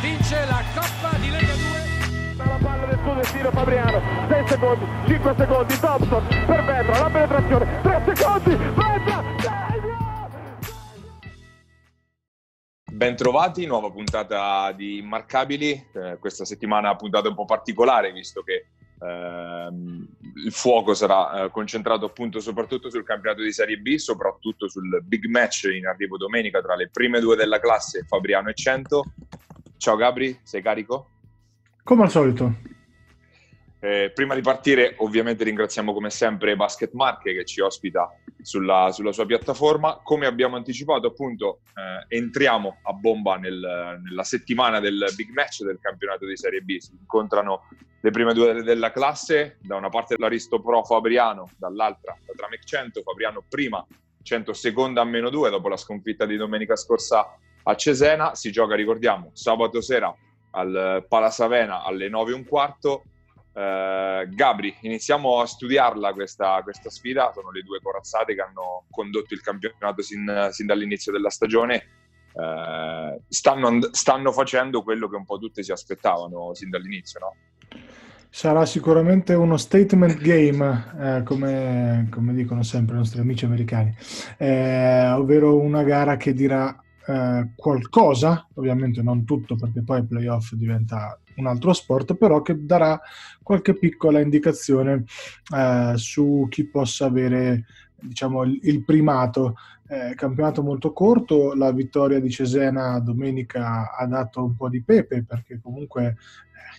vince la Coppa di Lega 2. La palla del suo destino Fabriano, 6 secondi, 5 secondi, Thompson per Vetra, la penetrazione, 3 secondi, Vetra, Bentrovati, nuova puntata di Immarcabili, eh, questa settimana puntata un po' particolare visto che ehm, il fuoco sarà eh, concentrato appunto soprattutto sul campionato di Serie B, soprattutto sul big match in arrivo domenica tra le prime due della classe, Fabriano e Cento. Ciao Gabri, sei carico? Come al solito. Eh, prima di partire, ovviamente ringraziamo come sempre Basket Marche che ci ospita sulla, sulla sua piattaforma. Come abbiamo anticipato, appunto, eh, entriamo a bomba nel, nella settimana del big match del campionato di Serie B. Si incontrano le prime due della classe, da una parte l'Aristo Pro Fabriano, dall'altra la Tramec 100, Fabriano prima, 100 seconda a meno 2 dopo la sconfitta di domenica scorsa a Cesena. Si gioca, ricordiamo, sabato sera al Palasavena alle 9 e un quarto Uh, Gabri, iniziamo a studiarla questa, questa, sfida, sono le due corazzate che hanno condotto il campionato sin, sin dall'inizio della stagione, uh, stanno, stanno, facendo quello che un po' tutte si aspettavano sin dall'inizio, no? Sarà sicuramente uno statement game, eh, come, come, dicono sempre i nostri amici americani, eh, ovvero una gara che dirà eh, qualcosa, ovviamente non tutto perché poi il playoff diventa un altro sport, però che darà qualche piccola indicazione eh, su chi possa avere diciamo, il, primato. Eh, campionato molto corto, la vittoria di Cesena domenica ha dato un po' di pepe perché comunque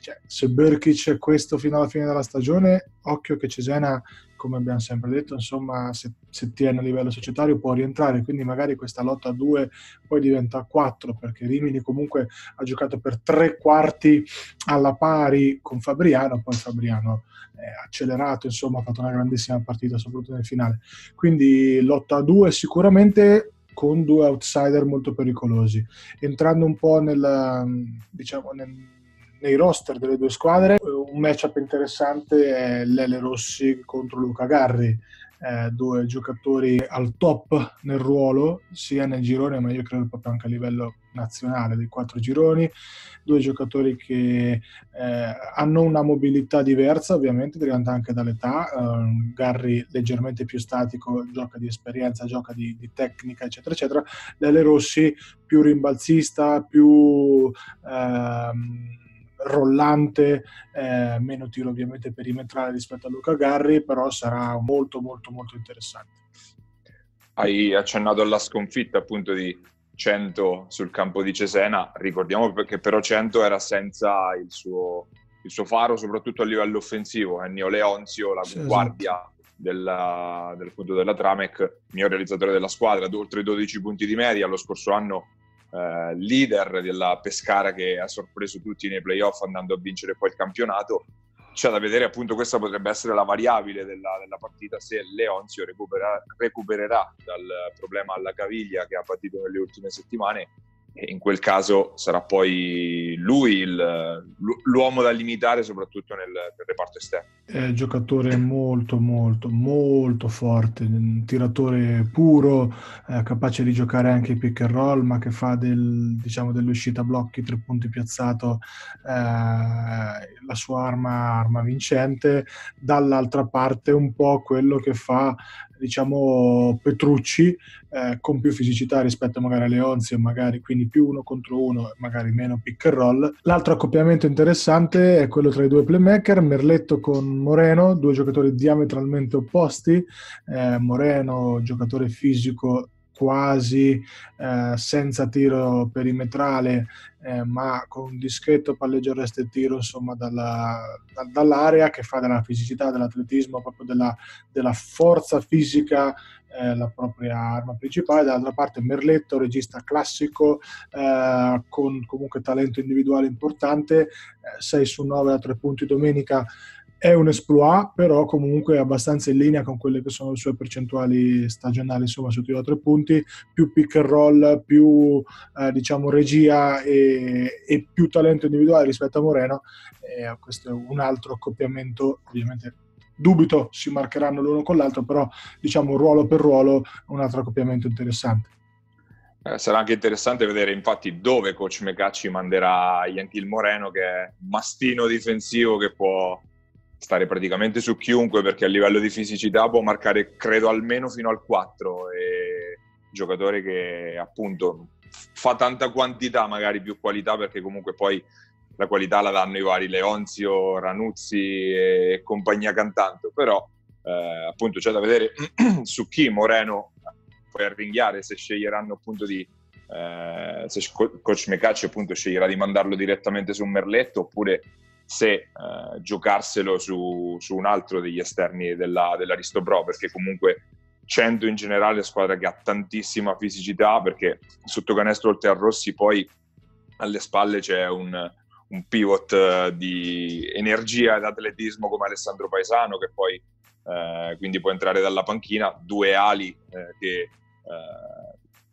cioè, se Berkic è questo fino alla fine della stagione, occhio che Cesena, come abbiamo sempre detto, insomma, se, se tiene a livello societario può rientrare, quindi magari questa lotta a due poi diventa a quattro, perché Rimini comunque ha giocato per tre quarti alla pari con Fabriano, poi Fabriano è accelerato, insomma, ha fatto una grandissima partita, soprattutto nel finale. Quindi lotta a due sicuramente con due outsider molto pericolosi. Entrando un po' nel, diciamo, nel nei roster delle due squadre. Un matchup interessante è Lele Rossi contro Luca Garri, eh, due giocatori al top nel ruolo, sia nel girone, ma io credo proprio anche a livello nazionale dei quattro gironi, due giocatori che eh, hanno una mobilità diversa, ovviamente derivante anche dall'età, eh, Garri leggermente più statico, gioca di esperienza, gioca di, di tecnica, eccetera, eccetera, Lele Rossi più rimbalzista, più... Ehm, rollante, eh, meno tiro ovviamente perimetrale rispetto a Luca Garri, però sarà molto molto molto interessante. Hai accennato alla sconfitta appunto di 100 sul campo di Cesena, ricordiamo che però 100 era senza il suo, il suo faro soprattutto a livello offensivo, Ennio Leonzio, la sì, guardia esatto. della, del, della Tramec, mio realizzatore della squadra, oltre 12 punti di media, lo scorso anno eh, leader della Pescara che ha sorpreso tutti nei playoff andando a vincere poi il campionato. C'è da vedere appunto questa potrebbe essere la variabile della, della partita se Leonzio recupera, recupererà dal problema alla caviglia che ha patito nelle ultime settimane in quel caso sarà poi lui il, l'uomo da limitare soprattutto nel, nel reparto esterno. È un giocatore molto molto molto forte, un tiratore puro, eh, capace di giocare anche pick and roll, ma che fa del, diciamo, dell'uscita blocchi, tre punti piazzato eh, la sua arma, arma vincente. Dall'altra parte un po' quello che fa diciamo Petrucci eh, con più fisicità rispetto magari a Leonzio, magari quindi più uno contro uno, magari meno pick and roll. L'altro accoppiamento interessante è quello tra i due playmaker, Merletto con Moreno, due giocatori diametralmente opposti. Eh, Moreno, giocatore fisico quasi eh, senza tiro perimetrale, eh, ma con un discreto palleggio e tiro insomma, dalla, da, dall'area che fa della fisicità, dell'atletismo, proprio della, della forza fisica eh, la propria arma principale. Dall'altra parte Merletto, regista classico, eh, con comunque talento individuale importante, 6 eh, su 9 a 3 punti domenica è un exploit, però comunque abbastanza in linea con quelle che sono le sue percentuali stagionali, insomma, su tiro a tre punti, più pick and roll, più eh, diciamo regia e, e, più talento individuale rispetto a Moreno. E questo è un altro accoppiamento, ovviamente dubito si marcheranno l'uno con l'altro, però diciamo ruolo per ruolo un altro accoppiamento interessante. Eh, sarà anche interessante vedere infatti dove coach Mecacci manderà Yantil Moreno che è mastino difensivo che può stare praticamente su chiunque perché a livello di fisicità può marcare credo almeno fino al 4 e giocatore che appunto fa tanta quantità magari più qualità perché comunque poi la qualità la danno i vari Leonzio, Ranuzzi e compagnia cantante. Però eh, appunto c'è da vedere su chi Moreno poi a ringhiare se sceglieranno appunto di eh, se coach Mecacci appunto sceglierà di mandarlo direttamente su merletto oppure se eh, giocarselo su, su, un altro degli esterni della, dell'Aristo Pro perché comunque 100 in generale è squadra che ha tantissima fisicità perché sotto canestro oltre a Rossi poi alle spalle c'è un, un pivot eh, di energia ed atletismo come Alessandro Paesano che poi eh, quindi può entrare dalla panchina, due ali eh, che eh,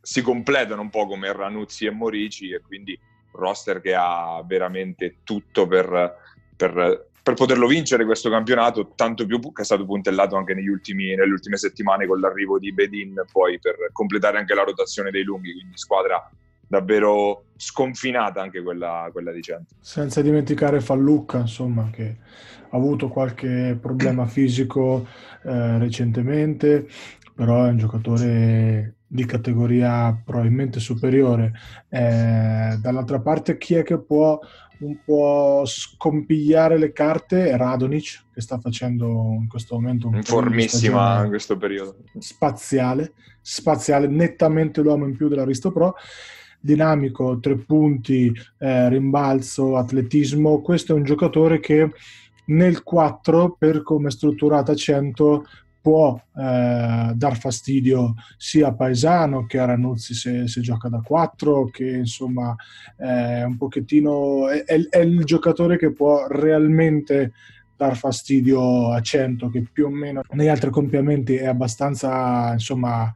si completano un po' come Ranuzzi e Morici e quindi roster che ha veramente tutto per, per, per, poterlo vincere questo campionato, tanto più che è stato puntellato anche ultimi, nelle ultime settimane con l'arrivo di Bedin poi per completare anche la rotazione dei lunghi, quindi squadra davvero sconfinata anche quella, quella di Cento. Senza dimenticare Fallucca, insomma, che ha avuto qualche problema fisico eh, recentemente, però è un giocatore di categoria probabilmente superiore. Eh, dall'altra parte, chi è che può un po' scompigliare le carte è Radonic, che sta facendo in questo momento un formissima in questo periodo. Spaziale, spaziale, nettamente l'uomo in più dell'Aristo Pro dinamico, tre punti, eh, rimbalzo, atletismo. Questo è un giocatore che nel 4, per come è strutturata 100, può eh, dar fastidio sia a Paesano che a Ranuzzi se, se gioca da 4, che insomma è un pochettino è, è, è, il giocatore che può realmente dar fastidio a 100, che più o meno negli altri compiamenti è abbastanza insomma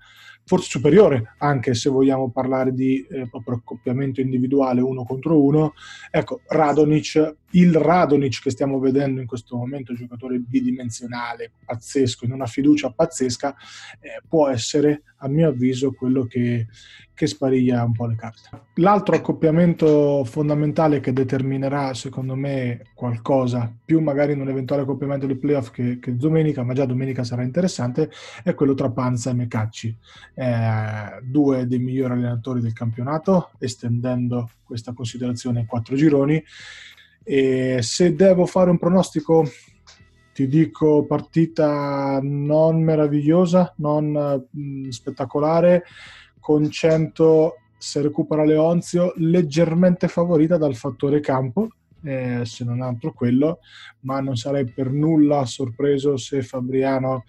forse superiore, anche se vogliamo parlare di eh, proprio accoppiamento individuale uno contro uno. Ecco, Radonic, il Radonic che stiamo vedendo in questo momento, giocatore bidimensionale, pazzesco, in una fiducia pazzesca, eh, può essere, a mio avviso, quello che, che spariglia un po' le carte. L'altro accoppiamento fondamentale che determinerà, secondo me, qualcosa, più magari in un eventuale accoppiamento di playoff che, che domenica, ma già domenica sarà interessante, è quello tra Panza e Mecacci eh, due dei migliori allenatori del campionato, estendendo questa considerazione in quattro gironi. E se devo fare un pronostico, ti dico partita non meravigliosa, non mh, mm, spettacolare, con 100 se recupera Leonzio, leggermente favorita dal fattore campo, eh, se non altro quello, ma non sarei per nulla sorpreso se Fabriano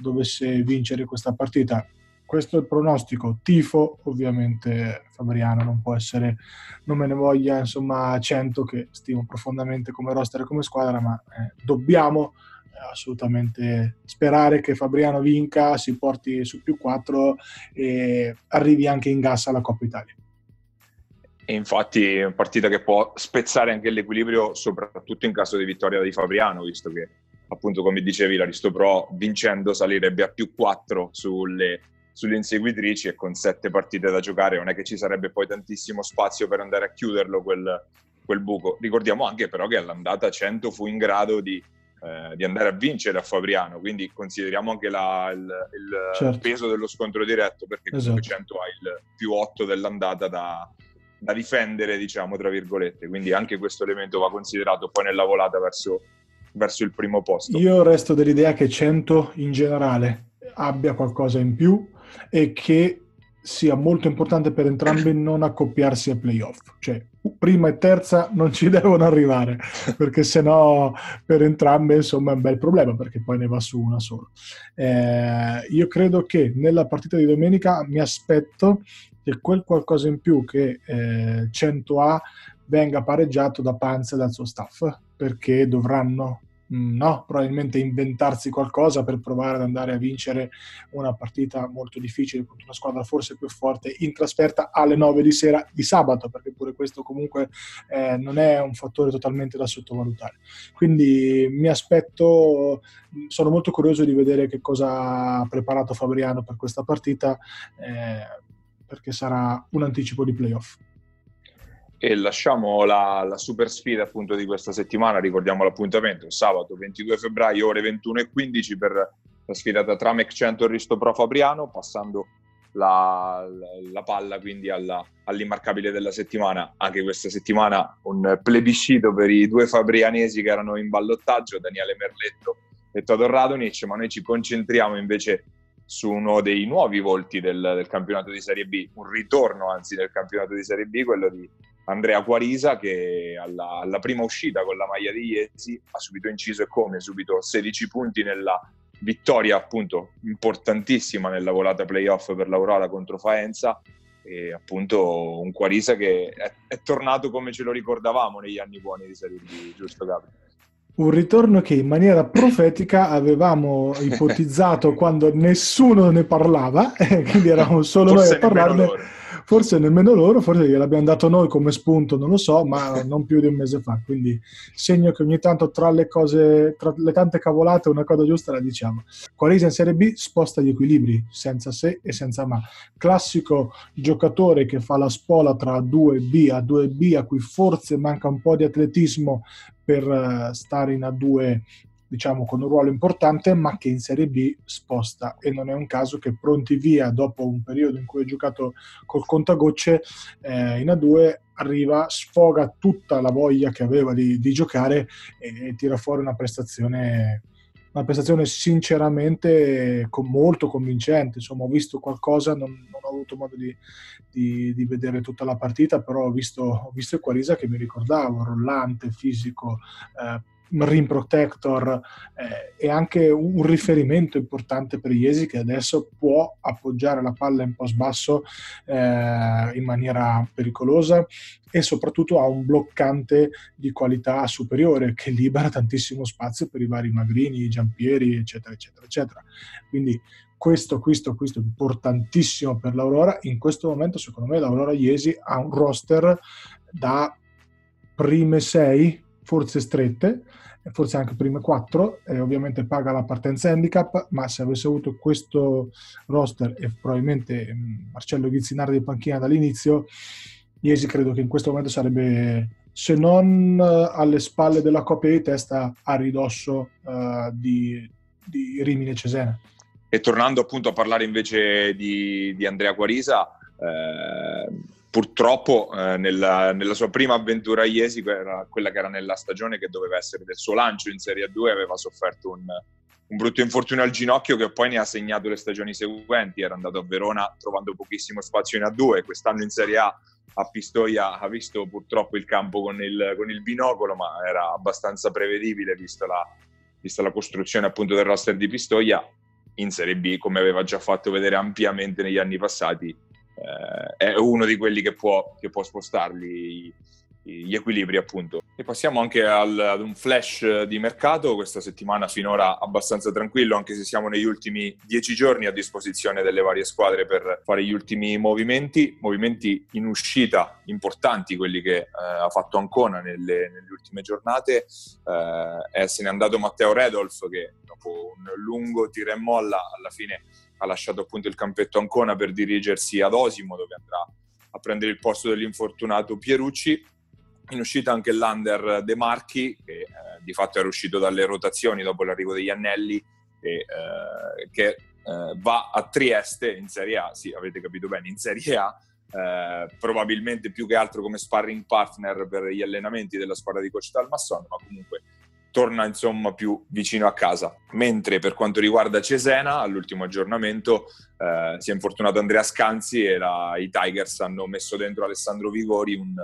dovesse vincere questa partita questo è il pronostico. Tifo, ovviamente Fabriano non può essere, non me ne voglia, insomma, 100 che stimo profondamente come roster e come squadra, ma eh, dobbiamo assolutamente sperare che Fabriano vinca, si porti su più 4 e arrivi anche in gas alla Coppa Italia. E infatti è una partita che può spezzare anche l'equilibrio, soprattutto in caso di vittoria di Fabriano, visto che appunto come dicevi l'Aristo Pro vincendo salirebbe a più 4 sulle sulle inseguitrici e con sette partite da giocare non è che ci sarebbe poi tantissimo spazio per andare a chiuderlo quel, quel buco. Ricordiamo anche però che all'andata 100 fu in grado di, eh, di andare a vincere a Fabriano, quindi consideriamo anche la, il, il certo. peso dello scontro diretto perché esatto. 100 ha il più 8 dell'andata da, da difendere, diciamo, tra virgolette, quindi anche questo elemento va considerato poi nella volata verso, verso il primo posto. Io resto dell'idea che 100 in generale abbia qualcosa in più e che sia molto importante per entrambi non accoppiarsi a playoff, cioè prima e terza non ci devono arrivare, perché sennò per entrambe insomma è un bel problema, perché poi ne va su una sola. Eh, io credo che nella partita di domenica mi aspetto che quel qualcosa in più che eh, 100 a venga pareggiato da Panza e dal suo staff, perché dovranno no, probabilmente inventarsi qualcosa per provare ad andare a vincere una partita molto difficile contro una squadra forse più forte in trasferta alle 9 di sera di sabato, perché pure questo comunque eh, non è un fattore totalmente da sottovalutare. Quindi mi aspetto, sono molto curioso di vedere che cosa ha preparato Fabriano per questa partita. Eh, perché sarà un anticipo di playoff. E lasciamo la, la, super sfida appunto di questa settimana, ricordiamo l'appuntamento, sabato 22 febbraio ore 21.15 per la sfida tra Tramek 100 e Risto Pro Fabriano, passando la, la palla quindi alla, all'immarcabile della settimana. Anche questa settimana un plebiscito per i due fabrianesi che erano in ballottaggio, Daniele Merletto e Todor Radonic, ma noi ci concentriamo invece su uno dei nuovi volti del, del, campionato di Serie B, un ritorno anzi del campionato di Serie B, quello di Andrea Quarisa che alla, alla prima uscita con la maglia di Iesi ha subito inciso e come, subito 16 punti nella vittoria appunto importantissima nella volata playoff per l'Aurora contro Faenza. E appunto un Quarisa che è, è, tornato come ce lo ricordavamo negli anni buoni di Serie B, giusto Gabriele? Un ritorno che in maniera profetica avevamo ipotizzato quando nessuno ne parlava, quindi eravamo solo Forse noi a parlarne forse nemmeno loro, forse gliel'abbiamo dato noi come spunto, non lo so, ma non più di un mese fa. Quindi segno che ogni tanto tra le cose, tra le tante cavolate, una cosa giusta la diciamo. Quarese in Serie B sposta gli equilibri, senza se e senza ma. Classico giocatore che fa la spola tra 2B a 2B, a cui forse manca un po' di atletismo per eh, stare in A2 diciamo con un ruolo importante, ma che in Serie B sposta e non è un caso che pronti via dopo un periodo in cui ha giocato col contagocce eh, in A2 arriva, sfoga tutta la voglia che aveva di, di giocare e, e, tira fuori una prestazione una prestazione sinceramente con, molto convincente. Insomma, ho visto qualcosa, non, non ho avuto modo di, di, di, vedere tutta la partita, però ho visto, ho visto Quarisa che mi ricordavo, rollante, fisico, eh, rim protector eh, è anche un riferimento importante per Iesi che adesso può appoggiare la palla in post basso eh, in maniera pericolosa e soprattutto ha un bloccante di qualità superiore che libera tantissimo spazio per i vari Magrini, Giampieri, eccetera, eccetera, eccetera. Quindi questo acquisto, acquisto importantissimo per l'Aurora. In questo momento, secondo me, l'Aurora Iesi ha un roster da prime sei, forse strette, forse anche prime quattro, e ovviamente paga la partenza handicap, ma se avesse avuto questo roster e probabilmente mm, Marcello Ghizzinardi di panchina dall'inizio, Iesi credo che in questo momento sarebbe, se non eh, alle spalle della coppia di testa, a ridosso uh, di, di Rimini e Cesena. E tornando appunto a parlare invece di, di Andrea Quarisa, eh, purtroppo eh, nella, nella, sua prima avventura a Iesi, quella, quella, che era nella stagione che doveva essere del suo lancio in Serie A2, aveva sofferto un, un, brutto infortunio al ginocchio che poi ne ha segnato le stagioni seguenti. Era andato a Verona trovando pochissimo spazio in A2, quest'anno in Serie A a Pistoia ha visto purtroppo il campo con il, con il binocolo, ma era abbastanza prevedibile vista la, vista la costruzione appunto del roster di Pistoia. In Serie B, come aveva già fatto vedere ampiamente negli anni passati, è uno di quelli che può, che può spostarli gli equilibri appunto. E passiamo anche al, ad un flash di mercato, questa settimana finora abbastanza tranquillo, anche se siamo negli ultimi dieci giorni a disposizione delle varie squadre per fare gli ultimi movimenti, movimenti in uscita importanti, quelli che eh, ha fatto Ancona nelle, nelle ultime giornate, eh, se n'è andato Matteo Redolf che dopo un lungo tira e molla alla fine ha lasciato appunto il campetto Ancona per dirigersi ad Osimo dove andrà a prendere il posto dell'infortunato Pierucci. In uscita anche l'Under De Marchi, che eh, di fatto era uscito dalle rotazioni dopo l'arrivo degli Annelli, e, eh, che eh, va a Trieste in Serie A, sì avete capito bene, in Serie A, eh, probabilmente più che altro come sparring partner per gli allenamenti della squadra di Coach Talmasson, ma comunque torna insomma più vicino a casa. Mentre per quanto riguarda Cesena, all'ultimo aggiornamento eh, si è infortunato Andrea Scanzi e la, i Tigers hanno messo dentro Alessandro Vigori, un,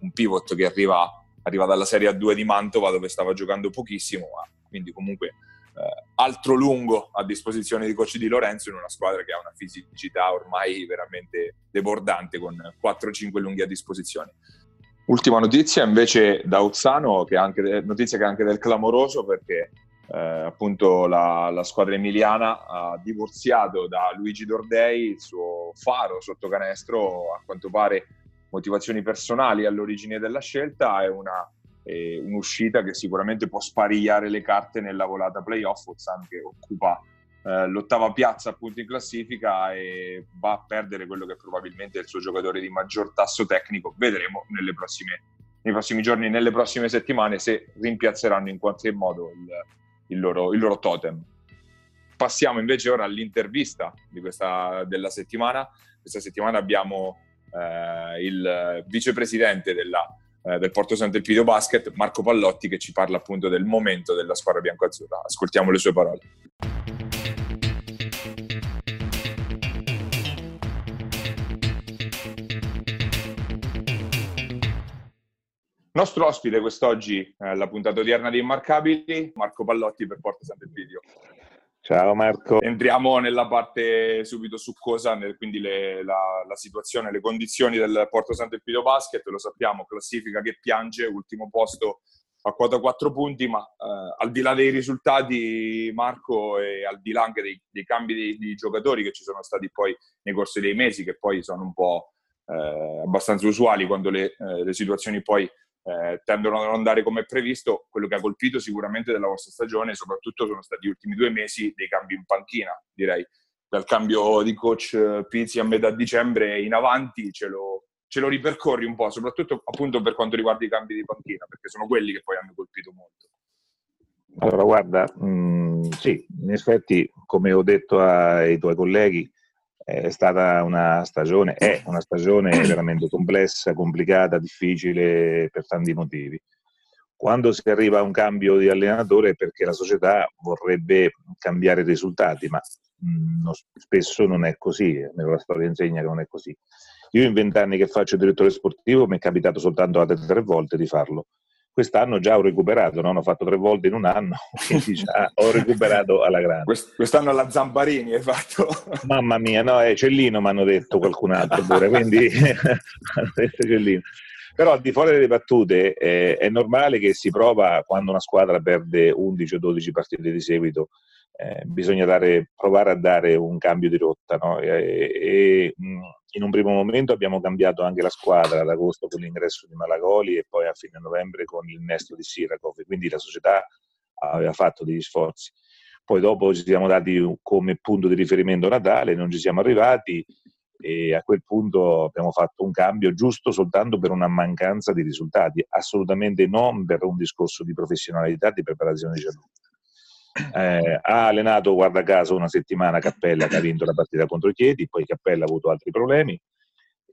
un pivot che arriva, arriva, dalla Serie A2 di Mantova dove stava giocando pochissimo, ma quindi comunque eh, altro lungo a disposizione di coach di Lorenzo in una squadra che ha una fisicità ormai veramente debordante con 4-5 lunghi a disposizione. Ultima notizia invece da Uzzano, che anche, notizia che è anche del clamoroso perché eh, appunto la, la, squadra emiliana ha divorziato da Luigi Dordei, il suo faro sotto canestro, a quanto pare motivazioni personali all'origine della scelta, è una, è un'uscita che sicuramente può sparigliare le carte nella volata playoff, Uzzano che occupa eh, l'ottava piazza appunto in classifica e va a perdere quello che probabilmente è il suo giocatore di maggior tasso tecnico. Vedremo prossime, nei prossimi giorni, nelle prossime settimane se rimpiazzeranno in qualche modo il, il, loro, il loro totem. Passiamo invece ora all'intervista questa, della settimana. Questa settimana abbiamo eh, il vicepresidente della, eh, del Porto Sant'Elpidio Basket, Marco Pallotti, che ci parla appunto del momento della squadra bianco-azzurra. Ascoltiamo le sue parole. Nostro ospite quest'oggi alla puntata odierna di Immarcabili, Marco Pallotti per Porto Sant'Elpidio. Ciao Marco. Entriamo nella parte subito succosa, quindi le, la, la, situazione, le condizioni del Porto Sant'Elpidio Basket, lo sappiamo, classifica che piange, ultimo posto a quota 4 punti, ma eh, al di là dei risultati, Marco, e al di là anche dei, dei cambi di, di, giocatori che ci sono stati poi nei corsi dei mesi, che poi sono un po' eh, abbastanza usuali quando le, eh, le situazioni poi eh, tendono a non andare come previsto, quello che ha colpito sicuramente della vostra stagione, soprattutto sono stati gli ultimi due mesi dei cambi in panchina, direi. Dal cambio di coach eh, Pizzi a metà dicembre in avanti ce lo, ce lo ripercorri un po', soprattutto appunto per quanto riguarda i cambi di panchina, perché sono quelli che poi hanno colpito molto. Allora, guarda, mh, mm, sì, in effetti, come ho detto ai tuoi colleghi, è stata una stagione, è una stagione veramente complessa, complicata, difficile per tanti motivi. Quando si arriva a un cambio di allenatore è perché la società vorrebbe cambiare i risultati, ma mh, mm, spesso non è così, la storia insegna che non è così. Io in vent'anni che faccio direttore sportivo mi è capitato soltanto altre tre volte di farlo quest'anno già ho recuperato, no? ho fatto tre volte in un anno, quindi già ho recuperato alla grande. quest'anno alla Zamparini hai fatto? Mamma mia, no, è Cellino mi hanno detto qualcun altro pure, quindi Cellino. Però al di fuori delle battute eh, è normale che si prova quando una squadra perde 11 o 12 partite di seguito, eh, bisogna dare, provare a dare un cambio di rotta. No? E, e, in un primo momento abbiamo cambiato anche la squadra ad agosto con l'ingresso di Malagoli e poi a fine novembre con l'innesto di Sirakov, quindi la società aveva fatto degli sforzi. Poi dopo ci siamo dati come punto di riferimento Natale, non ci siamo arrivati e a quel punto abbiamo fatto un cambio giusto soltanto per una mancanza di risultati, assolutamente non per un discorso di professionalità, di preparazione di Gianluca. Eh, ha allenato, guarda caso, una settimana Cappella che ha vinto la partita contro i Chieti, poi Cappella ha avuto altri problemi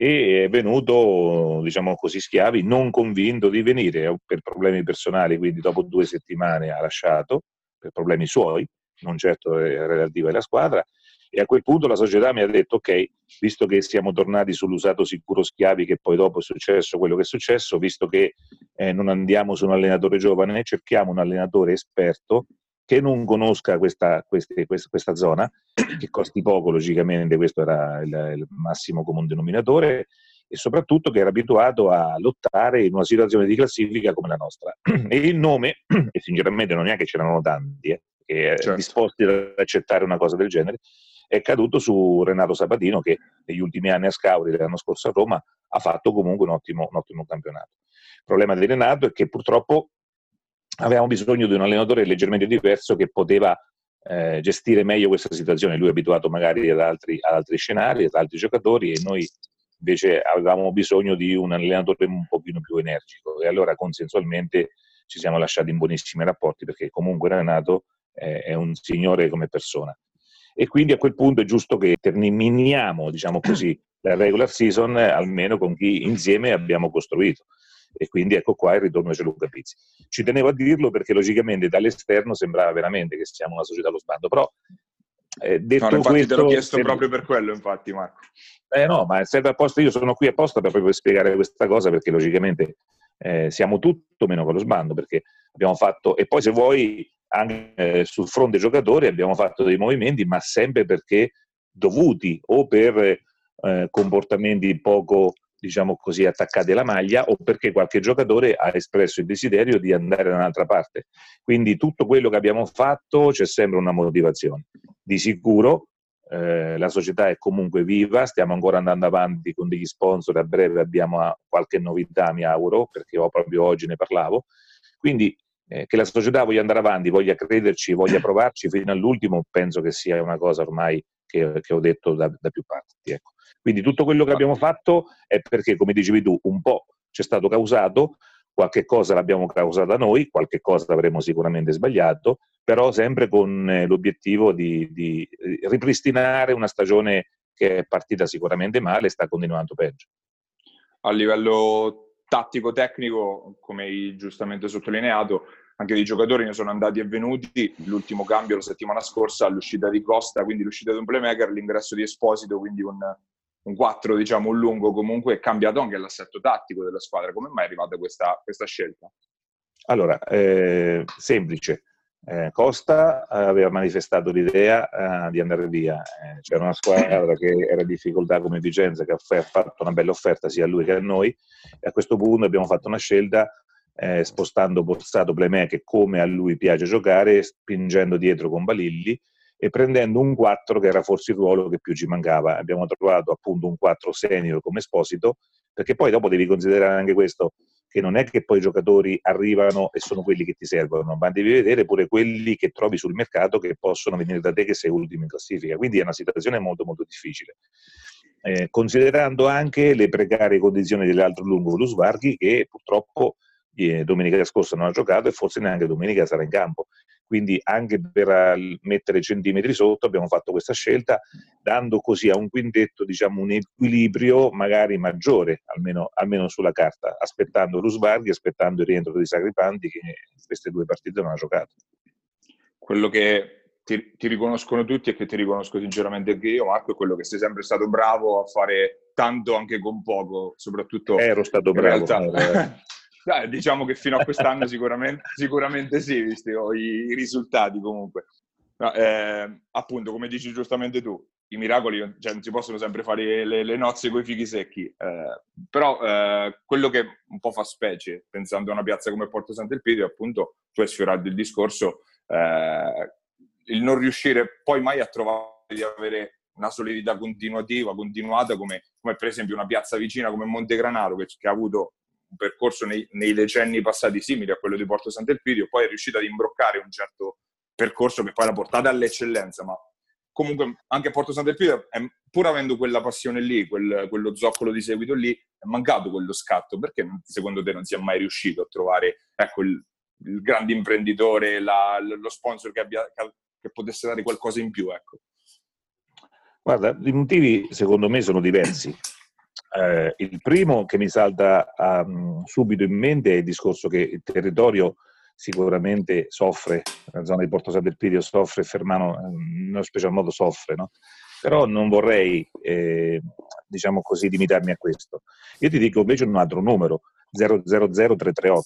e è venuto, diciamo così, schiavi, non convinto di venire per problemi personali, quindi dopo due settimane ha lasciato, per problemi suoi, non certo relativi alla squadra, e a quel punto la società mi ha detto, ok, visto che siamo tornati sull'usato sicuro schiavi, che poi dopo è successo quello che è successo, visto che eh, non andiamo su un allenatore giovane, cerchiamo un allenatore esperto che non conosca questa, queste, questa, questa, zona, che costi poco logicamente, questo era il, il massimo comune denominatore, e soprattutto che era abituato a lottare in una situazione di classifica come la nostra. E il nome, e sinceramente non è che c'erano tanti, eh, che certo. disposti ad accettare una cosa del genere, è caduto su Renato Sabatino che negli ultimi anni a Scauri, l'anno scorso a Roma, ha fatto comunque un ottimo, un ottimo campionato. Il problema di Renato è che purtroppo avevamo bisogno di un allenatore leggermente diverso che poteva eh, gestire meglio questa situazione. Lui è abituato magari ad altri, ad altri, scenari, ad altri giocatori e noi invece avevamo bisogno di un allenatore un pochino più energico e allora consensualmente ci siamo lasciati in buonissimi rapporti perché comunque Renato eh, è un signore come persona. E quindi a quel punto è giusto che terminiamo, diciamo così, la regular season almeno con chi insieme abbiamo costruito e quindi ecco qua il ritorno di Gianluca Pizzi. Ci tenevo a dirlo perché logicamente dall'esterno sembrava veramente che siamo una società allo sbando, però eh, detto no, infatti questo, te l'ho chiesto se... proprio per quello, infatti Marco. Eh no, ma serve apposta, io sono qui apposta per proprio spiegare questa cosa perché logicamente eh, siamo tutto meno con lo sbando perché abbiamo fatto, e poi se vuoi anche eh, sul fronte giocatori abbiamo fatto dei movimenti, ma sempre perché dovuti o per eh, comportamenti poco diciamo così, attaccati alla maglia o perché qualche giocatore ha espresso il desiderio di andare da un'altra parte. Quindi tutto quello che abbiamo fatto c'è sempre una motivazione. Di sicuro eh, la società è comunque viva, stiamo ancora andando avanti con degli sponsor, a breve abbiamo qualche novità, mi auguro, perché proprio oggi ne parlavo. Quindi Eh, che la società voglia andare avanti, voglia crederci, voglia provarci fino all'ultimo, penso che sia una cosa ormai che, che ho detto da, da più parti. Ecco. Quindi tutto quello che abbiamo fatto è perché, come dicevi tu, un po' ci è stato causato, qualche cosa l'abbiamo causata noi, qualche cosa avremo sicuramente sbagliato, però sempre con eh, l'obiettivo di, di ripristinare una stagione che è partita sicuramente male e sta continuando peggio. A livello tattico-tecnico, come hai giustamente sottolineato, anche dei giocatori ne sono andati e venuti. L'ultimo cambio la settimana scorsa, l'uscita di Costa, quindi l'uscita di un playmaker, l'ingresso di Esposito, quindi un, un 4, diciamo un lungo, comunque è cambiato anche l'assetto tattico della squadra. Come mai è arrivata questa, questa scelta? Allora, eh, semplice. Eh, Costa aveva manifestato l'idea eh, di andare via. Eh, c'era una squadra che era in difficoltà come Vicenza, che ha fatto una bella offerta sia a lui che a noi. E a questo punto abbiamo fatto una scelta eh, spostando Borsato Playmaker come a lui piace giocare, spingendo dietro con Balilli e prendendo un 4 che era forse il ruolo che più ci mancava. Abbiamo trovato appunto un 4 senior come Esposito, perché poi dopo devi considerare anche questo, che non è che poi i giocatori arrivano e sono quelli che ti servono, ma devi vedere pure quelli che trovi sul mercato che possono venire da te che sei ultimo in classifica. Quindi è una situazione molto molto difficile. Eh, considerando anche le precarie condizioni dell'altro lungo Lusvarghi che purtroppo eh, domenica scorsa non ha giocato e forse neanche domenica sarà in campo. Quindi anche per mettere centimetri sotto abbiamo fatto questa scelta, dando così a un quintetto diciamo, un equilibrio magari maggiore, almeno, almeno sulla carta, aspettando Rusvarghi, aspettando il rientro di Sacripanti che queste due partite non ha giocato. Quello che ti, ti, riconoscono tutti e che ti riconosco sinceramente anche io, Marco, è quello che sei sempre stato bravo a fare tanto anche con poco, soprattutto... Ero stato bravo. Realtà, Dai, diciamo che fino a quest'anno sicuramente, sicuramente sì, visti i, risultati comunque. No, eh, appunto, come dici giustamente tu, i miracoli cioè, non si possono sempre fare le, le nozze con i fichi secchi, eh, però eh, quello che un po' fa specie, pensando a una piazza come Porto Sant'Elpidio, appunto, tu hai sfiorato il discorso, eh, il non riuscire poi mai a trovare di avere una solidità continuativa, continuata, come, come per esempio una piazza vicina come Montegranaro, che, che ha avuto un percorso nei, nei, decenni passati simile a quello di Porto Sant'Elpidio, poi è riuscita ad imbroccare un certo percorso che poi l'ha portata all'eccellenza, ma comunque anche Porto Sant'Elpidio, pur avendo quella passione lì, quel, quello zoccolo di seguito lì, è mancato quello scatto, perché secondo te non si è mai riuscito a trovare ecco, il, il grande imprenditore, la, lo sponsor che, abbia, che, potesse dare qualcosa in più? Ecco. Guarda, i motivi secondo me sono diversi. Eh, il primo che mi salta um, subito in mente è il discorso che il territorio sicuramente soffre, la zona di Porto San del Pidio soffre, Fermano in uno special modo soffre, no? però non vorrei, eh, diciamo così, limitarmi a questo. Io ti dico invece un altro numero, 000338.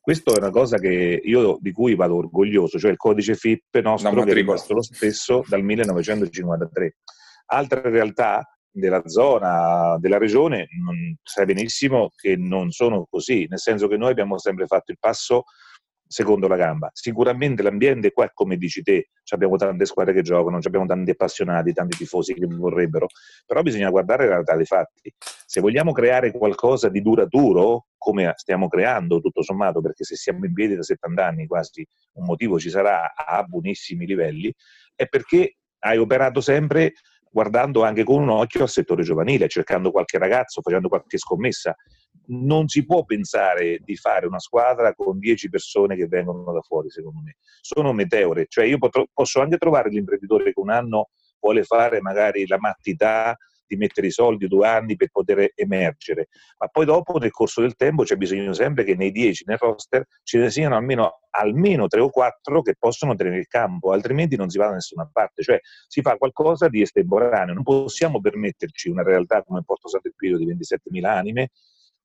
Questo è una cosa io, di cui vado orgoglioso, cioè il codice FIP nostro che è rimasto lo stesso dal 1953. Altre realtà della zona, della regione, non, sai benissimo che non sono così, nel senso che noi abbiamo sempre fatto il passo secondo la gamba. Sicuramente l'ambiente qua è come dici te, abbiamo tante squadre che giocano, abbiamo tanti appassionati, tanti tifosi che vorrebbero, però bisogna guardare la realtà dei fatti. Se vogliamo creare qualcosa di duraturo, come stiamo creando tutto sommato, perché se siamo in piedi da 70 anni quasi un motivo ci sarà a buonissimi livelli, è perché hai operato sempre guardando anche con un occhio al settore giovanile, cercando qualche ragazzo, facendo qualche scommessa. Non si può pensare di fare una squadra con 10 persone che vengono da fuori, secondo me. Sono meteore, cioè io posso anche trovare l'imprenditore che un anno vuole fare magari la mattità di mettere i soldi due anni per poter emergere, ma poi dopo nel corso del tempo c'è bisogno sempre che nei 10 nel roster ce ne siano almeno, almeno 3 o 4 che possono tenere il campo, altrimenti non si va da nessuna parte, cioè si fa qualcosa di estemporaneo, non possiamo permetterci una realtà come Porto Sant'Elpidio di 27.000 anime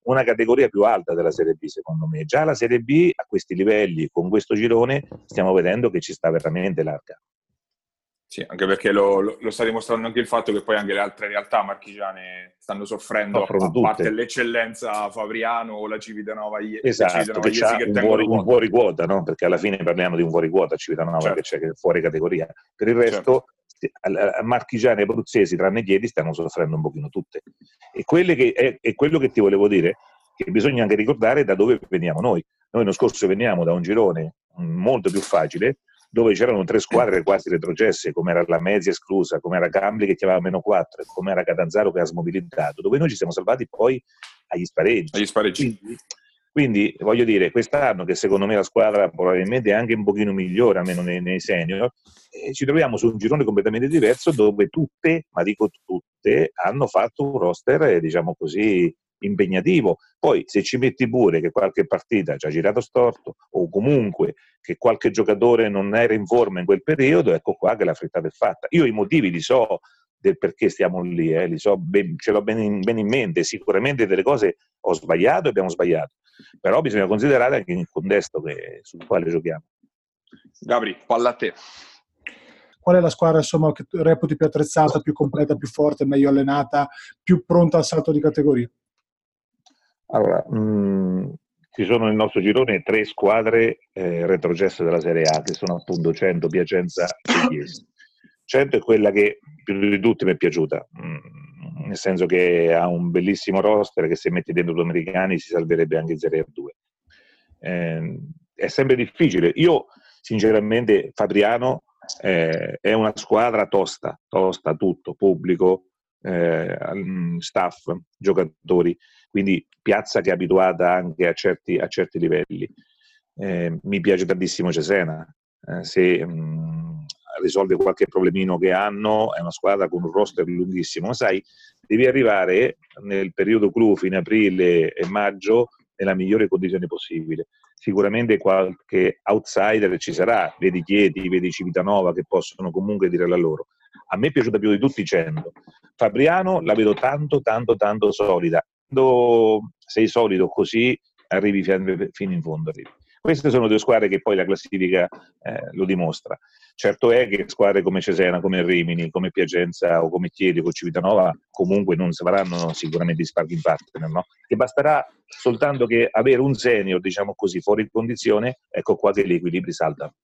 una categoria più alta della Serie B, secondo me. Già la Serie B a questi livelli, con questo girone, stiamo vedendo che ci sta veramente larga. Sì, anche perché lo, lo, lo, sta dimostrando anche il fatto che poi anche le altre realtà marchigiane stanno soffrendo, a parte l'eccellenza Fabriano o la Civitanova Esatto, Civitanova che c'ha che un, fuori, un fuori quota, no? perché alla fine parliamo di un fuori quota Civitanova certo. che c'è che è fuori categoria. Per il resto, certo. marchigiane e abruzzesi, tranne Chiedi, stanno soffrendo un pochino tutte. E che, è, è quello che ti volevo dire, che bisogna anche ricordare da dove veniamo noi Noi l'anno scorso veniamo da un girone molto più facile, dove c'erano tre squadre quasi retrocesse, come era la Mezia esclusa, come era Cambli che chiamava meno 4, come era Catanzaro che ha smobilitato, dove noi ci siamo salvati poi agli spareggi. Agli spareggi. Quindi, quindi, voglio dire, quest'anno che secondo me la squadra probabilmente è anche un pochino migliore, almeno nei, nei senior, eh, ci troviamo su un girone completamente diverso dove tutte, ma dico tutte, hanno fatto un roster, eh, diciamo così, impegnativo. Poi se ci metti pure che qualche partita ci ha girato storto o comunque che qualche giocatore non era in forma in quel periodo, ecco qua che la frittata è fatta. Io i motivi li so del perché stiamo lì, eh, li so ben, ce l'ho ben in, ben in, mente, sicuramente delle cose ho sbagliato e abbiamo sbagliato, però bisogna considerare anche il contesto che, sul quale giochiamo. Gabri, palla a te. Qual è la squadra insomma, che reputi più attrezzata, più completa, più forte, meglio allenata, più pronta al salto di categoria? Allora, mh, mm, ci sono nel nostro girone tre squadre eh, retrocesse della Serie A, che sono appunto 100, Piacenza e Chiesa. 100 è quella che più di tutte mi è piaciuta, mh, mm, nel senso che ha un bellissimo roster che se metti dentro due americani si salverebbe anche in Serie A2. Eh, è sempre difficile. Io, sinceramente, Fabriano eh, è una squadra tosta, tosta tutto, pubblico, eh, staff, giocatori quindi piazza che è abituata anche a certi, a certi livelli. Eh, mi piace tantissimo Cesena, eh, se mh, mm, risolve qualche problemino che hanno, è una squadra con un roster lunghissimo, ma sai, devi arrivare nel periodo clou, fine aprile e maggio, nella migliore condizione possibile. Sicuramente qualche outsider ci sarà, vedi Chieti, vedi Civitanova, che possono comunque dire la loro. A me è piaciuta più di tutti i 100. Fabriano la vedo tanto, tanto, tanto solida quando sei solido così arrivi fino in fondo. Arrivi. Queste sono due squadre che poi la classifica eh, lo dimostra. Certo è che squadre come Cesena, come Rimini, come Piacenza o come Chiedi o Civitanova comunque non saranno sicuramente sparking partner, no? Che basterà soltanto che avere un senior, diciamo così, fuori condizione, ecco qua che gli equilibri saltano.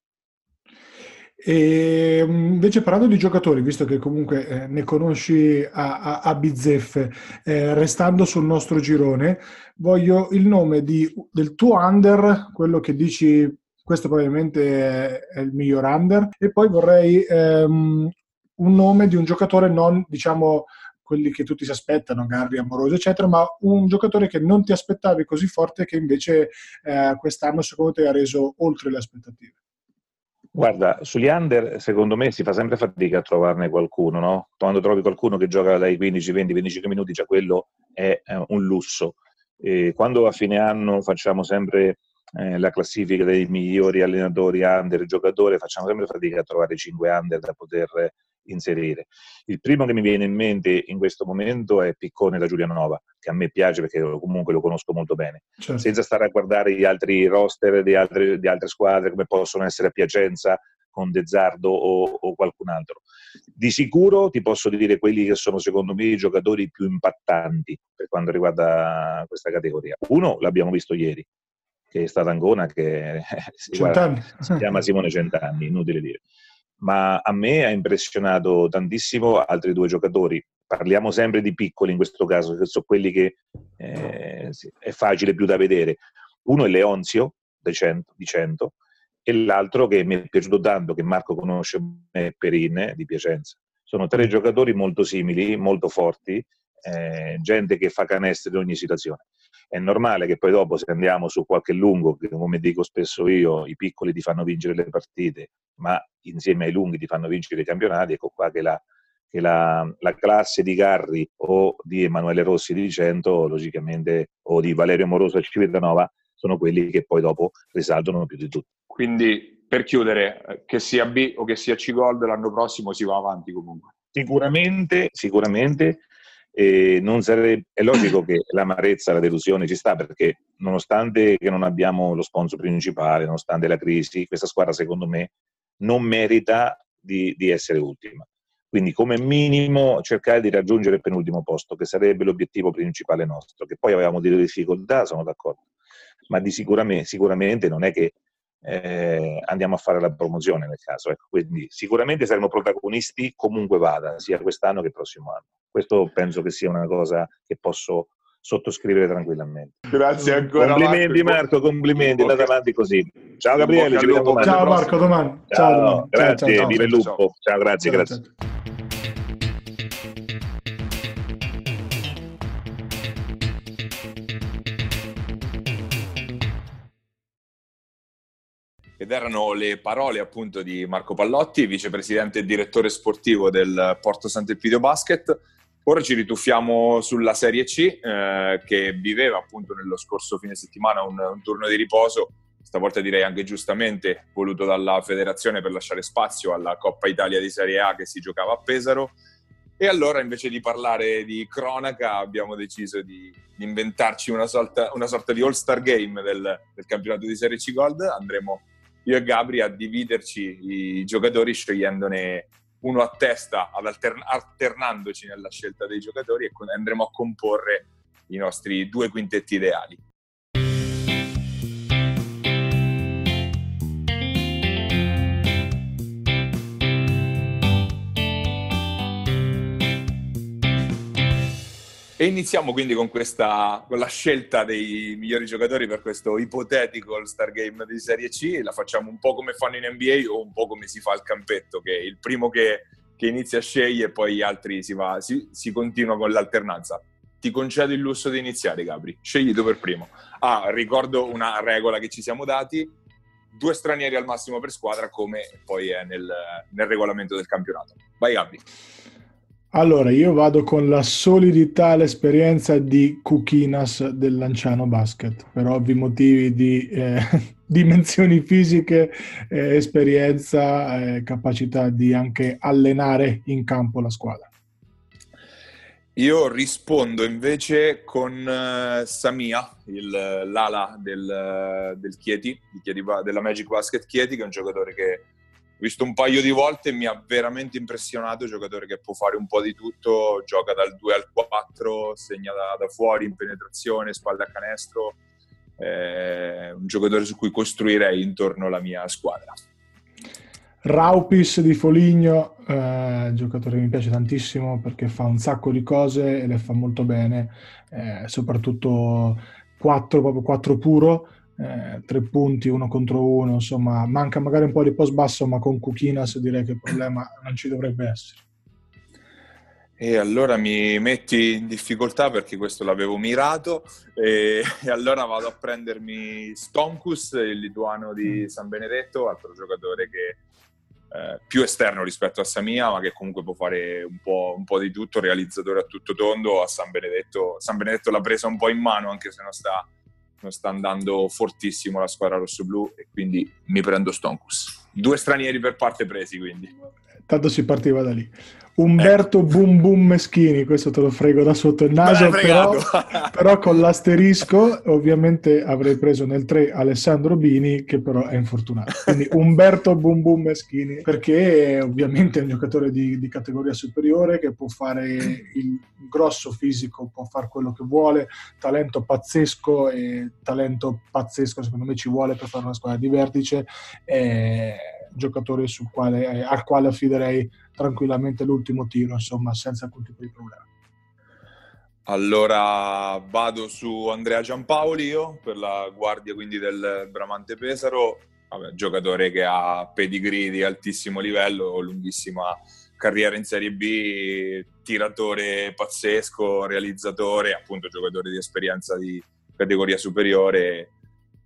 E mm, invece parlando di giocatori, visto che comunque eh, ne conosci a, a, a bizzeffe, eh, restando sul nostro girone, voglio il nome di, del tuo under, quello che dici questo probabilmente è, il miglior under, e poi vorrei ehm, un nome di un giocatore non, diciamo, quelli che tutti si aspettano, Garri, Amoroso, eccetera, ma un giocatore che non ti aspettavi così forte che invece eh, quest'anno secondo te ha reso oltre le aspettative. Guarda, sugli under secondo me si fa sempre fatica a trovarne qualcuno, no? Quando trovi qualcuno che gioca dai 15, 20, 25 minuti, già quello è un lusso. E quando a fine anno facciamo sempre eh, la classifica dei migliori allenatori under giocatori, facciamo sempre fatica a trovare 5 under da poter inserire. Il primo che mi viene in mente in questo momento è Piccone da Giulianova, che a me piace perché comunque lo conosco molto bene, certo. senza stare a guardare gli altri roster di altre, di altre squadre come possono essere a Piacenza con De Zardo o, o, qualcun altro. Di sicuro ti posso dire quelli che sono secondo me i giocatori più impattanti per quanto riguarda questa categoria. Uno l'abbiamo visto ieri, che è stato Angona, che si, guarda, si chiama Simone Centanni, inutile dire ma a me ha impressionato tantissimo altri due giocatori. Parliamo sempre di piccoli in questo caso, che sono quelli che eh, è facile più da vedere. Uno è Leonzio di 100, di 100 e l'altro che mi è piaciuto tanto, che Marco conosce, è Perin di Piacenza. Sono tre giocatori molto simili, molto forti, eh, gente che fa canestri in ogni situazione. È normale che poi dopo se andiamo su qualche lungo, che come dico spesso io, i piccoli ti fanno vincere le partite, ma insieme ai lunghi ti fanno vincere i campionati, ecco qua che la, che la, la classe di Garri o di Emanuele Rossi di Cento, logicamente, o di Valerio Moroso a Civitanova, sono quelli che poi dopo risaltano più di tutti. Quindi per chiudere, che sia B o che sia C Gold l'anno prossimo si va avanti comunque. Sicuramente, sicuramente e sarebbe, è logico che l'amarezza, la delusione ci sta perché nonostante che non abbiamo lo sponsor principale, nonostante la crisi, questa squadra secondo me non merita di, di essere ultima. Quindi come minimo cercare di raggiungere il penultimo posto, che sarebbe l'obiettivo principale nostro, che poi avevamo delle difficoltà, sono d'accordo, ma di sicuramente, sicuramente non è che eh, andiamo a fare la promozione nel caso. Ecco. Quindi sicuramente saremo protagonisti comunque vada, sia quest'anno che il prossimo anno. Questo penso che sia una cosa che posso sottoscrivere tranquillamente. Grazie ancora. Complimenti Marco, Marco complimenti, andate avanti così. Ciao Gabriele, ci vediamo domani. Ciao Marco, domani. Ciao, ciao grazie, ciao, il lupo. Ciao, grazie, ciao, grazie. Ed erano le parole appunto di Marco Pallotti, vicepresidente e direttore sportivo del Porto Sant'Elpidio Basket. Ora ci rituffiamo sulla Serie C, eh, che viveva appunto nello scorso fine settimana un, un, turno di riposo, stavolta direi anche giustamente voluto dalla federazione per lasciare spazio alla Coppa Italia di Serie A che si giocava a Pesaro. E allora invece di parlare di cronaca abbiamo deciso di, di inventarci una sorta, una sorta, di all-star game del, del campionato di Serie C Gold. Andremo io e Gabri a dividerci i giocatori scegliendone uno a testa, altern- alternandoci nella scelta dei giocatori e andremo a comporre i nostri due quintetti ideali. E iniziamo quindi con, questa, con la scelta dei migliori giocatori per questo ipotetico All-Star Game di Serie C. La facciamo un po' come fanno in NBA o un po' come si fa al campetto, che il primo che, che inizia sceglie e poi gli altri si, va, si, si continua con l'alternanza. Ti concedo il lusso di iniziare, Gabri. Scegli tu per primo. Ah, ricordo una regola che ci siamo dati, due stranieri al massimo per squadra, come poi è nel, nel regolamento del campionato. Vai, Gabri. Allora, io vado con la solidità, l'esperienza di Cuquinas del Lanciano Basket, per ovvi motivi di eh, dimensioni fisiche, eh, esperienza, eh, capacità di anche allenare in campo la squadra. Io rispondo invece con uh, Samia, il, l'ala del, del Chieti, Chieti, della Magic Basket Chieti, che è un giocatore che visto un paio di volte mi ha veramente impressionato, giocatore che può fare un po' di tutto, gioca dal 2 al 4, segna da, da fuori in penetrazione, spalle a canestro, è un giocatore su cui costruirei intorno alla mia squadra. Raupis di Foligno, eh, giocatore che mi piace tantissimo perché fa un sacco di cose e le fa molto bene, eh, soprattutto 4, proprio 4 puro, eh, tre punti uno contro uno, insomma, manca magari un po' di post basso, ma con Kukinas direi che il problema non ci dovrebbe essere. E allora mi metti in difficoltà perché questo l'avevo mirato e, e allora vado a prendermi Stonkus, il lituano di mm. San Benedetto, altro giocatore che eh, più esterno rispetto a Samia, ma che comunque può fare un po', un po', di tutto, realizzatore a tutto tondo. A San Benedetto, San Benedetto l'ha presa un po' in mano, anche se non sta sta andando fortissimo la squadra rossoblu e quindi mi prendo Stonkus. Due stranieri per parte presi quindi. Tanto si partiva da lì. Umberto ecco. Boom Boom Meschini, questo te lo frego da sotto il naso, però, però, con l'asterisco ovviamente avrei preso nel 3 Alessandro Bini che però è infortunato. Quindi Umberto Boom Boom Meschini perché ovviamente è un giocatore di, di categoria superiore che può fare il grosso fisico, può fare quello che vuole, talento pazzesco e talento pazzesco secondo me ci vuole per fare una squadra di vertice. E giocatore quale, al quale affiderei tranquillamente l'ultimo tiro, insomma, senza alcun tipo di problema. Allora vado su Andrea Giampaoli io per la guardia quindi del Bramante Pesaro, Vabbè, giocatore che ha pedigree di altissimo livello, lunghissima carriera in Serie B, tiratore pazzesco, realizzatore, appunto giocatore di esperienza di categoria superiore,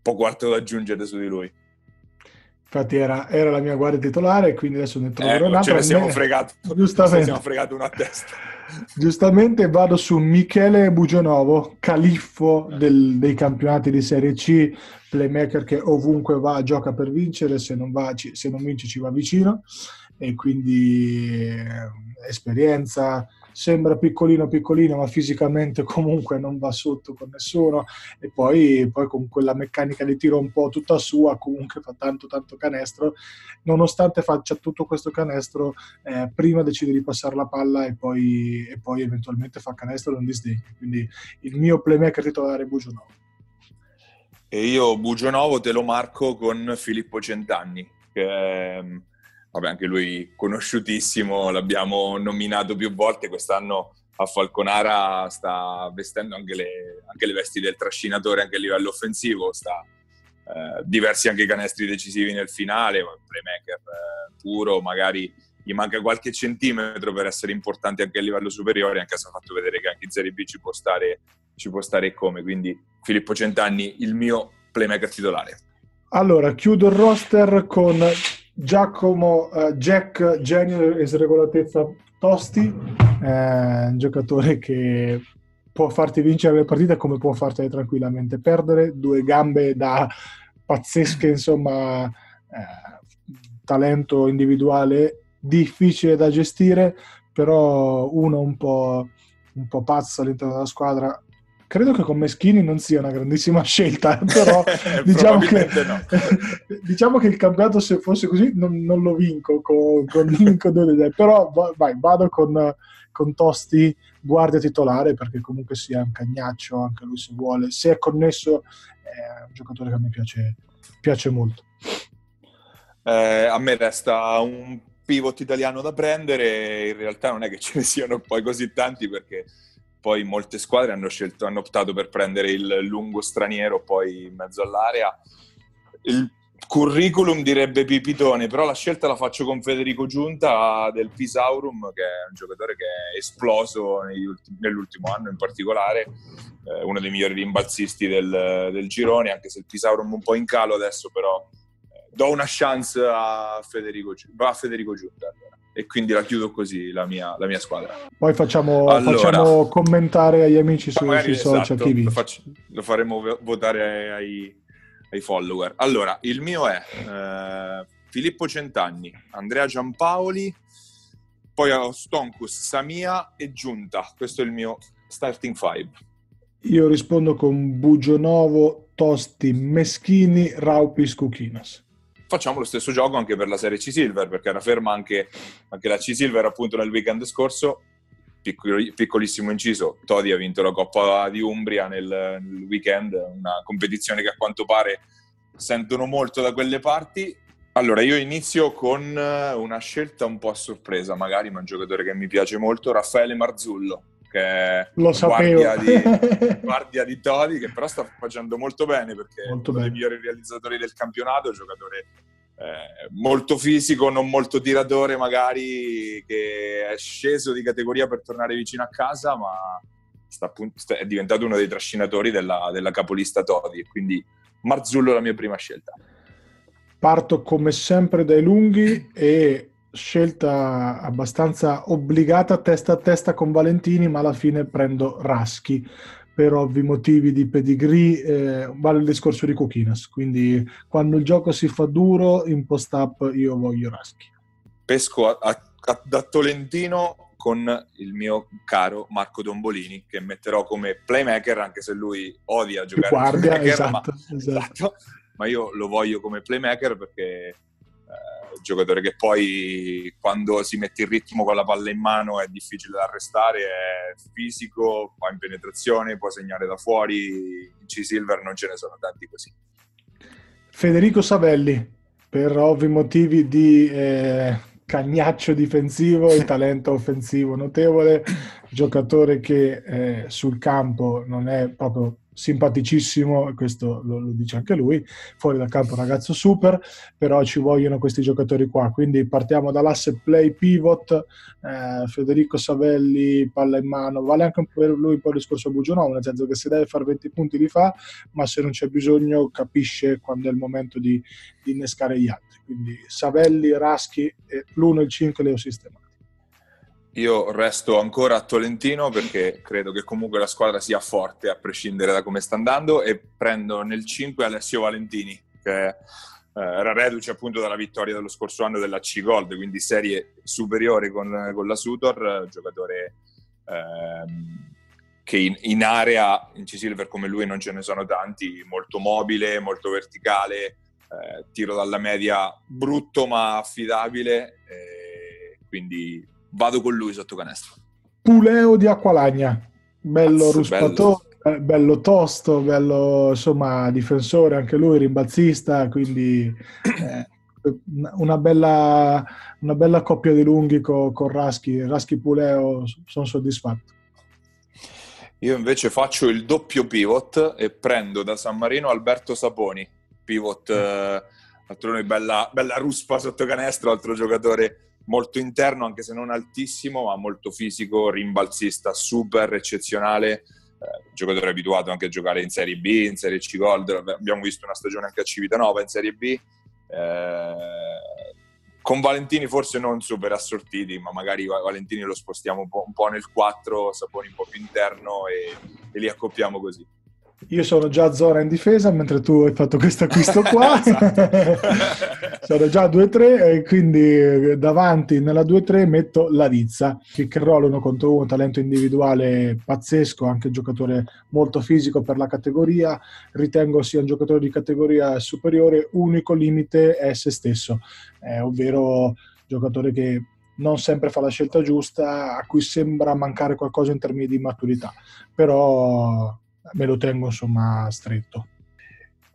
poco altro da aggiungere su di lui. Infatti era, era, la mia guardia titolare, quindi adesso ne troverò eh, un'altra. Ce ne siamo fregati. Giustamente. Ce siamo fregati una a testa. Giustamente vado su Michele Bugionovo, califfo del, dei campionati di Serie C, playmaker che ovunque va gioca per vincere, se non, va, se non vince ci va vicino e quindi eh, esperienza, sembra piccolino piccolino ma fisicamente comunque non va sotto con nessuno. E poi, poi con quella meccanica di tiro un po' tutta sua comunque fa tanto tanto canestro. Nonostante faccia tutto questo canestro eh, prima decide di passare la palla e poi, e poi eventualmente fa canestro non disdegno quindi il mio playmaker titolare è Bugionovo e io Bugionovo te lo marco con Filippo Centanni che è vabbè, anche lui conosciutissimo, l'abbiamo nominato più volte, quest'anno a Falconara sta vestendo anche le, anche le, vesti del trascinatore anche a livello offensivo, sta eh, diversi anche i canestri decisivi nel finale, playmaker eh, puro, magari gli manca qualche centimetro per essere importante anche a livello superiore, anche se ha fatto vedere che anche in Serie B ci può stare, ci può stare come, quindi Filippo Centanni il mio playmaker titolare. Allora, chiudo il roster con Giacomo uh, Jack Genio e sregolatezza Tosti, eh, un giocatore che può farti vincere le partite come può fartele tranquillamente perdere, due gambe da pazzesche, insomma, eh, talento individuale difficile da gestire, però uno un po', un po' pazzo all'interno della squadra credo che con Meschini non sia una grandissima scelta, però diciamo, che, no. diciamo, che, il campionato se fosse così non, non lo vinco con, con, con però vai, vado con, con, Tosti guardia titolare perché comunque sia un cagnaccio anche lui se vuole, se è connesso è un giocatore che a me piace, piace molto. Eh, a me resta un pivot italiano da prendere, in realtà non è che ce ne siano poi così tanti perché poi molte squadre hanno, scelto, hanno optato per prendere il lungo straniero poi in mezzo all'area. Il curriculum direbbe Pipitone, però la scelta la faccio con Federico Giunta del Pisaurum, che è un giocatore che è esploso ultimi, nell'ultimo anno in particolare, eh, uno dei migliori rimbalzisti del, del, girone, anche se il Pisaurum è un po' in calo adesso, però eh, do una chance a Federico, a Federico Giunta. Allora e quindi la chiudo così la mia, la mia squadra. Poi facciamo, allora, facciamo, commentare agli amici su, sui social esatto, chi Lo, faccio, lo, faremo votare ai, ai, follower. Allora, il mio è eh, Filippo Centanni, Andrea Giampaoli, poi ho Stonkus, Samia e Giunta. Questo è il mio starting five. Io rispondo con Bugionovo, Tosti, Meschini, Raupis, Cuchinas facciamo lo stesso gioco anche per la serie C-Silver, perché era ferma anche, anche la C-Silver appunto nel weekend scorso. Piccolissimo inciso, Todi ha vinto la Coppa di Umbria nel, nel weekend, una competizione che a quanto pare sentono molto da quelle parti. Allora, io inizio con una scelta un po' a sorpresa, magari, ma un giocatore che mi piace molto, Raffaele Marzullo, è Lo guardia di, guardia di Todi, che però sta facendo molto bene perché molto è uno dei migliori realizzatori del campionato, giocatore eh, molto fisico, non molto tiratore magari, che è sceso di categoria per tornare vicino a casa, ma sta appunto, è diventato uno dei trascinatori della, della capolista Todi, quindi Marzullo è la mia prima scelta. Parto come sempre dai lunghi e scelta abbastanza obbligata testa a testa con Valentini, ma alla fine prendo Raschi per ovvi motivi di pedigree, eh, vale il discorso di Coquinas, quindi quando il gioco si fa duro in post-up io voglio Raschi. Pesco a, a, da Tolentino con il mio caro Marco Dombolini, che metterò come playmaker, anche se lui odia giocare Guardia, playmaker, esatto, ma, esatto. esatto, ma io lo voglio come playmaker perché giocatore che poi quando si mette in ritmo con la palla in mano è difficile da arrestare, è fisico, va in penetrazione, può segnare da fuori, in C-Silver non ce ne sono tanti così. Federico Savelli, per ovvi motivi di eh, cagnaccio difensivo e talento offensivo notevole, giocatore che eh, sul campo non è proprio simpaticissimo, questo lo, lo, dice anche lui, fuori dal campo ragazzo super, però ci vogliono questi giocatori qua, quindi partiamo dall'asse play pivot, eh, Federico Savelli, palla in mano, vale anche per lui un po' il discorso a Bugionò, nel senso che se deve fare 20 punti li fa, ma se non c'è bisogno capisce quando è il momento di, di innescare gli altri, quindi Savelli, Raschi, l'1 e il 5 le ho sistemati. Io resto ancora a Tolentino perché credo che comunque la squadra sia forte a prescindere da come sta andando e prendo nel 5 Alessio Valentini che eh, era reduce appunto dalla vittoria dello scorso anno della C Gold, quindi serie superiore con, con la Sutor, giocatore ehm, che in, in, area in C-Silver come lui non ce ne sono tanti, molto mobile, molto verticale, eh, tiro dalla media brutto ma affidabile, eh, quindi vado con lui sotto canestro. Puleo di Acqualagna, bello Azz, ruspatore, bello. bello. tosto, bello insomma difensore, anche lui rimbalzista, quindi eh, una, bella, una, bella, coppia di lunghi con, con Raschi, Raschi Puleo, sono soddisfatto. Io invece faccio il doppio pivot e prendo da San Marino Alberto Saponi, pivot, eh, altro noi bella, bella ruspa sotto canestro, altro giocatore molto interno, anche se non altissimo, ma molto fisico, rimbalzista super eccezionale, eh, giocatore abituato anche a giocare in Serie B, in Serie C Gold, abbiamo visto una stagione anche a Civitanova in Serie B. Eh, con Valentini forse non super assortiti, ma magari Valentini lo spostiamo un po', un po nel 4, Saponi un po' più interno e, e li accoppiamo così. Io sono già Zora in difesa, mentre tu hai fatto questo acquisto qua. esatto. sono già 2-3 e quindi eh, davanti nella 2-3 metto la Rizza, pick and roll uno contro uno, talento individuale pazzesco, anche giocatore molto fisico per la categoria. Ritengo sia un giocatore di categoria superiore, unico limite è se stesso, eh, ovvero giocatore che non sempre fa la scelta giusta, a cui sembra mancare qualcosa in termini di maturità, però me lo tengo insomma stretto.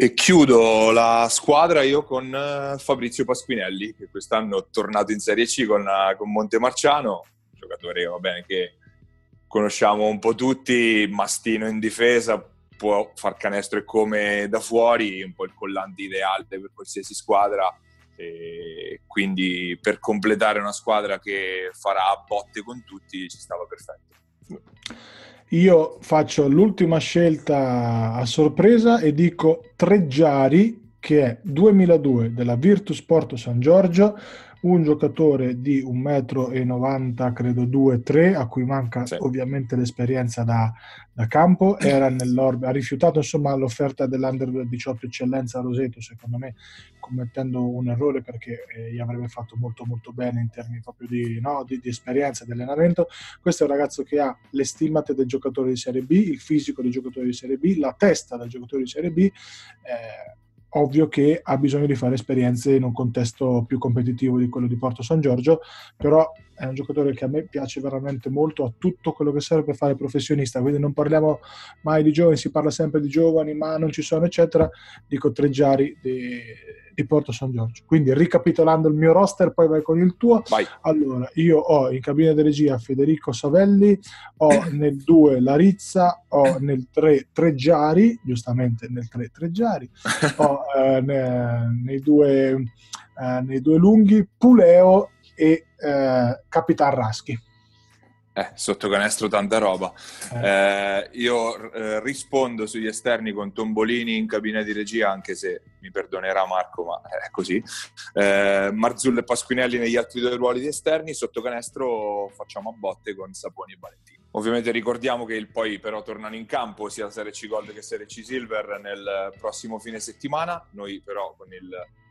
E chiudo la squadra io con eh, Fabrizio Pasquinelli, che quest'anno è tornato in Serie C con, eh, con Montemarciano, giocatore va bene, che conosciamo un po' tutti, mastino in difesa, può far canestro e come da fuori, un po' il collante ideale per qualsiasi squadra. E quindi per completare una squadra che farà botte con tutti ci stava perfetto. Io faccio l'ultima scelta a sorpresa e dico Treggiari, che è 2002 della Virtus Porto San Giorgio, un giocatore di 1,90 m, credo 2-3, a cui manca sì. ovviamente l'esperienza da, da campo, era ha rifiutato insomma l'offerta dell'Under 18 Eccellenza Roseto, secondo me commettendo un errore perché eh, gli avrebbe fatto molto molto bene in termini proprio di, no, di, di esperienza, di allenamento. Questo è un ragazzo che ha le stimmate del giocatore di Serie B, il fisico del giocatore di Serie B, la testa del giocatore di Serie B. Eh, ovvio che ha bisogno di fare esperienze in un contesto più competitivo di quello di Porto San Giorgio, però è un giocatore che a me piace veramente molto, ha tutto quello che serve per fare professionista, quindi non parliamo mai di giovani, si parla sempre di giovani, ma non ci sono, eccetera. Dico Treggiari di, di Porto San Giorgio. Quindi ricapitolando il mio roster, poi vai con il tuo. Vai. Allora, io ho in cabina di regia Federico Savelli, ho nel 2 Larizza, ho nel 3 Treggiari, giustamente nel 3 Treggiari, ho eh, nei, due, eh, nei due lunghi Puleo e eh, Capitan Raschi. Eh, sotto canestro tanta roba. Eh. Eh, io eh, rispondo sugli esterni con Tombolini in cabina di regia, anche se mi perdonerà Marco, ma è così. Eh, Marzullo e Pasquinelli negli altri due ruoli di esterni, sotto canestro facciamo a botte con Saponi e Valentino. Ovviamente ricordiamo che il poi però tornano in campo sia Serie C Gold che Serie C Silver nel prossimo fine settimana. Noi però con il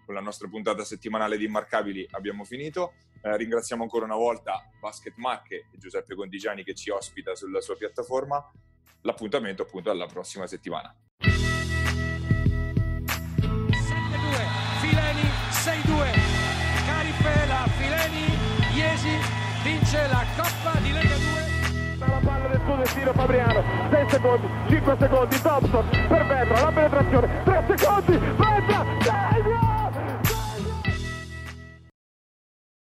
con la nostra puntata settimanale di Immarcabili abbiamo finito. Eh, ringraziamo ancora una volta Basket Marche e Giuseppe Condigiani che ci ospita sulla sua piattaforma. L'appuntamento appunto alla prossima settimana. 7-2, Fileni 6-2, Carifela, Fileni, Iesi vince la Coppa di Lega 2. La palla del suo destino Fabriano, 6 secondi, 5 secondi, Thompson per Vetra, la penetrazione, 3